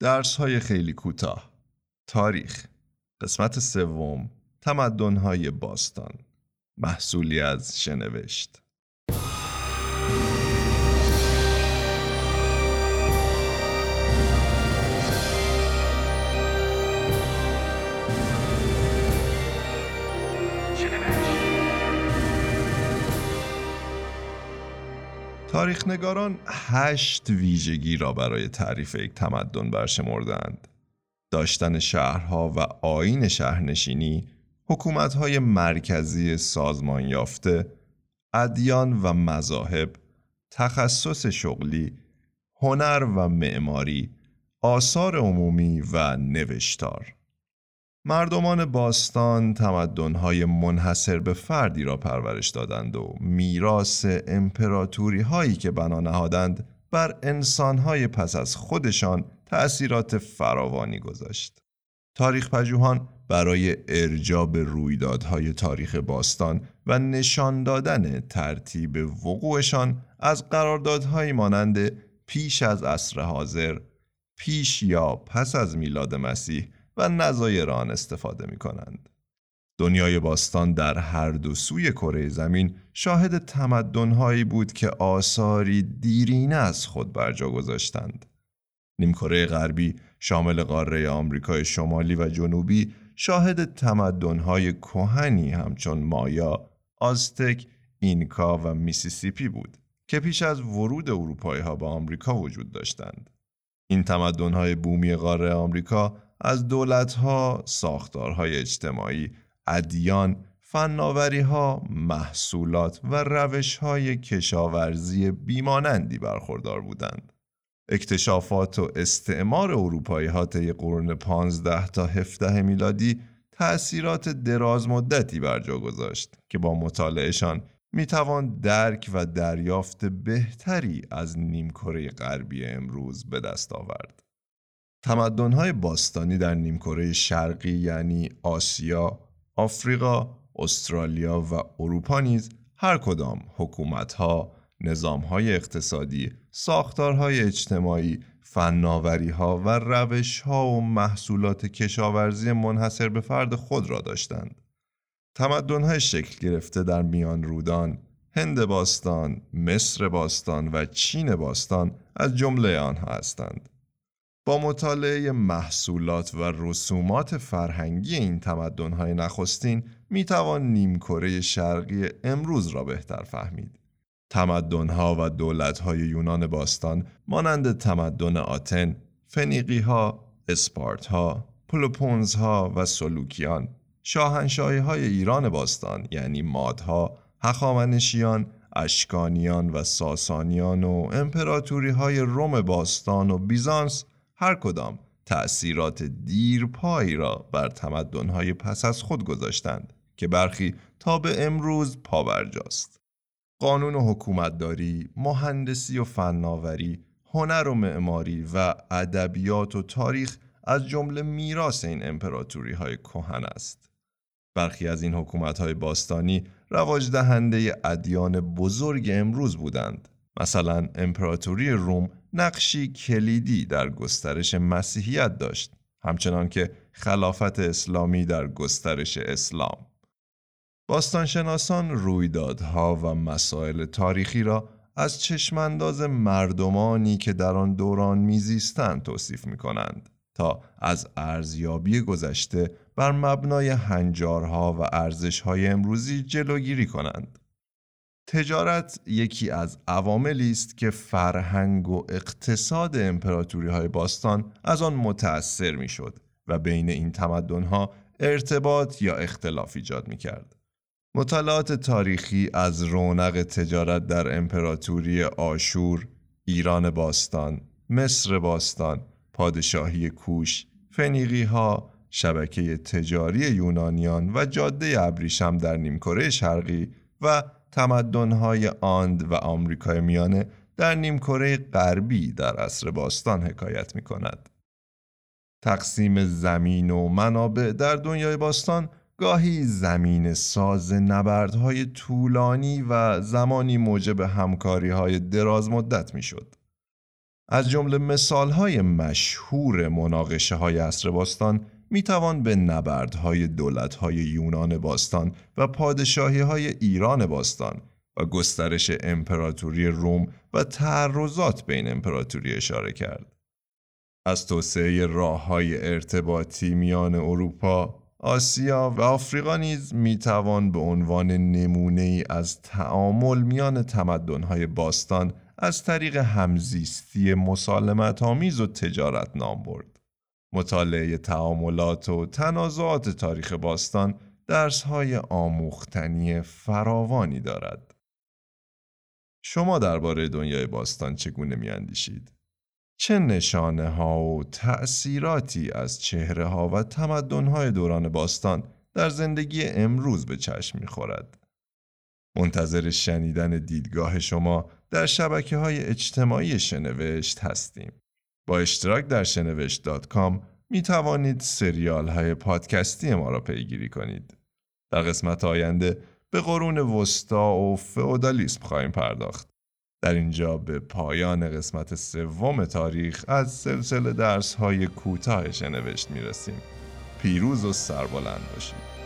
درس های خیلی کوتاه. تاریخ. قسمت سوم. تمدن های باستان. محصولی از شنوشت. تاریخنگاران هشت ویژگی را برای تعریف یک تمدن برشمردند. داشتن شهرها و آین شهرنشینی، حکومتهای مرکزی سازمان یافته، ادیان و مذاهب، تخصص شغلی، هنر و معماری، آثار عمومی و نوشتار. مردمان باستان تمدن‌های منحصر به فردی را پرورش دادند و میراث امپراتوری هایی که بنا نهادند بر انسانهای پس از خودشان تأثیرات فراوانی گذاشت. تاریخ پژوهان برای ارجاب رویدادهای تاریخ باستان و نشان دادن ترتیب وقوعشان از قراردادهایی مانند پیش از عصر حاضر، پیش یا پس از میلاد مسیح و نظایر آن استفاده می کنند. دنیای باستان در هر دو سوی کره زمین شاهد تمدنهایی بود که آثاری دیرینه از خود برجا گذاشتند. نیمکره غربی شامل قاره آمریکای شمالی و جنوبی شاهد تمدنهای کهنی همچون مایا، آزتک، اینکا و میسیسیپی بود که پیش از ورود اروپایی ها به آمریکا وجود داشتند. این تمدنهای بومی قاره آمریکا از دولتها، ساختارهای اجتماعی، ادیان، فناوریها، محصولات و روشهای کشاورزی بیمانندی برخوردار بودند. اکتشافات و استعمار اروپایی ها طی قرون 15 تا 17 میلادی تأثیرات دراز مدتی بر جا گذاشت که با مطالعهشان می توان درک و دریافت بهتری از نیمکره غربی امروز به دست آورد. تمدن‌های باستانی در نیمکره شرقی یعنی آسیا، آفریقا، استرالیا و اروپا نیز هر کدام حکومت‌ها، نظام‌های اقتصادی، ساختارهای اجتماعی، فناوری‌ها و روش‌ها و محصولات کشاورزی منحصر به فرد خود را داشتند. تمدن‌های شکل گرفته در میان رودان، هند باستان، مصر باستان و چین باستان از جمله آنها هستند. با مطالعه محصولات و رسومات فرهنگی این تمدن‌های نخستین می‌توان نیمکره شرقی امروز را بهتر فهمید. تمدن‌ها و دولت‌های یونان باستان مانند تمدن آتن، فنیقی‌ها، اسپارتها، پلوپونزها و سلوکیان، شاهنشاهی ایران باستان یعنی مادها، هخامنشیان، اشکانیان و ساسانیان و امپراتوری های روم باستان و بیزانس هر کدام تأثیرات دیرپایی را بر تمدنهای پس از خود گذاشتند که برخی تا به امروز پابرجاست. قانون و حکومتداری، مهندسی و فناوری، هنر و معماری و ادبیات و تاریخ از جمله میراث این امپراتوری های کهن است. برخی از این حکومت های باستانی رواج دهنده ادیان بزرگ امروز بودند. مثلا امپراتوری روم نقشی کلیدی در گسترش مسیحیت داشت همچنان که خلافت اسلامی در گسترش اسلام باستانشناسان رویدادها و مسائل تاریخی را از چشمانداز مردمانی که در آن دوران میزیستند توصیف می کنند تا از ارزیابی گذشته بر مبنای هنجارها و ارزشهای امروزی جلوگیری کنند. تجارت یکی از عواملی است که فرهنگ و اقتصاد امپراتوری های باستان از آن متأثر می شد و بین این تمدن ها ارتباط یا اختلاف ایجاد می کرد. مطالعات تاریخی از رونق تجارت در امپراتوری آشور، ایران باستان، مصر باستان، پادشاهی کوش، فنیقی ها، شبکه تجاری یونانیان و جاده ابریشم در نیمکره شرقی و تمدنهای آند و آمریکای میانه در نیمکره غربی در عصر باستان حکایت می کند. تقسیم زمین و منابع در دنیای باستان گاهی زمین ساز نبردهای طولانی و زمانی موجب همکاری های دراز مدت می شد. از جمله مثالهای مشهور مناقشه های عصر باستان می توان به نبردهای دولتهای یونان باستان و پادشاهی های ایران باستان و گسترش امپراتوری روم و تعرضات بین امپراتوری اشاره کرد. از توسعه راه های ارتباطی میان اروپا، آسیا و آفریقا نیز می توان به عنوان نمونه ای از تعامل میان تمدن‌های باستان از طریق همزیستی مسالمت آمیز و تجارت نام برد. مطالعه تعاملات و تنازعات تاریخ باستان درسهای آموختنی فراوانی دارد. شما درباره دنیای باستان چگونه می اندیشید؟ چه نشانه ها و تأثیراتی از چهره ها و تمدن های دوران باستان در زندگی امروز به چشم می خورد؟ منتظر شنیدن دیدگاه شما در شبکه های اجتماعی شنوشت هستیم. با اشتراک در شنوشت.com می توانید سریال های پادکستی ما را پیگیری کنید. در قسمت آینده به قرون وسطا و فئودالیسم خواهیم پرداخت. در اینجا به پایان قسمت سوم تاریخ از سلسله درس های کوتاه شنوشت می رسیم. پیروز و سربلند باشید.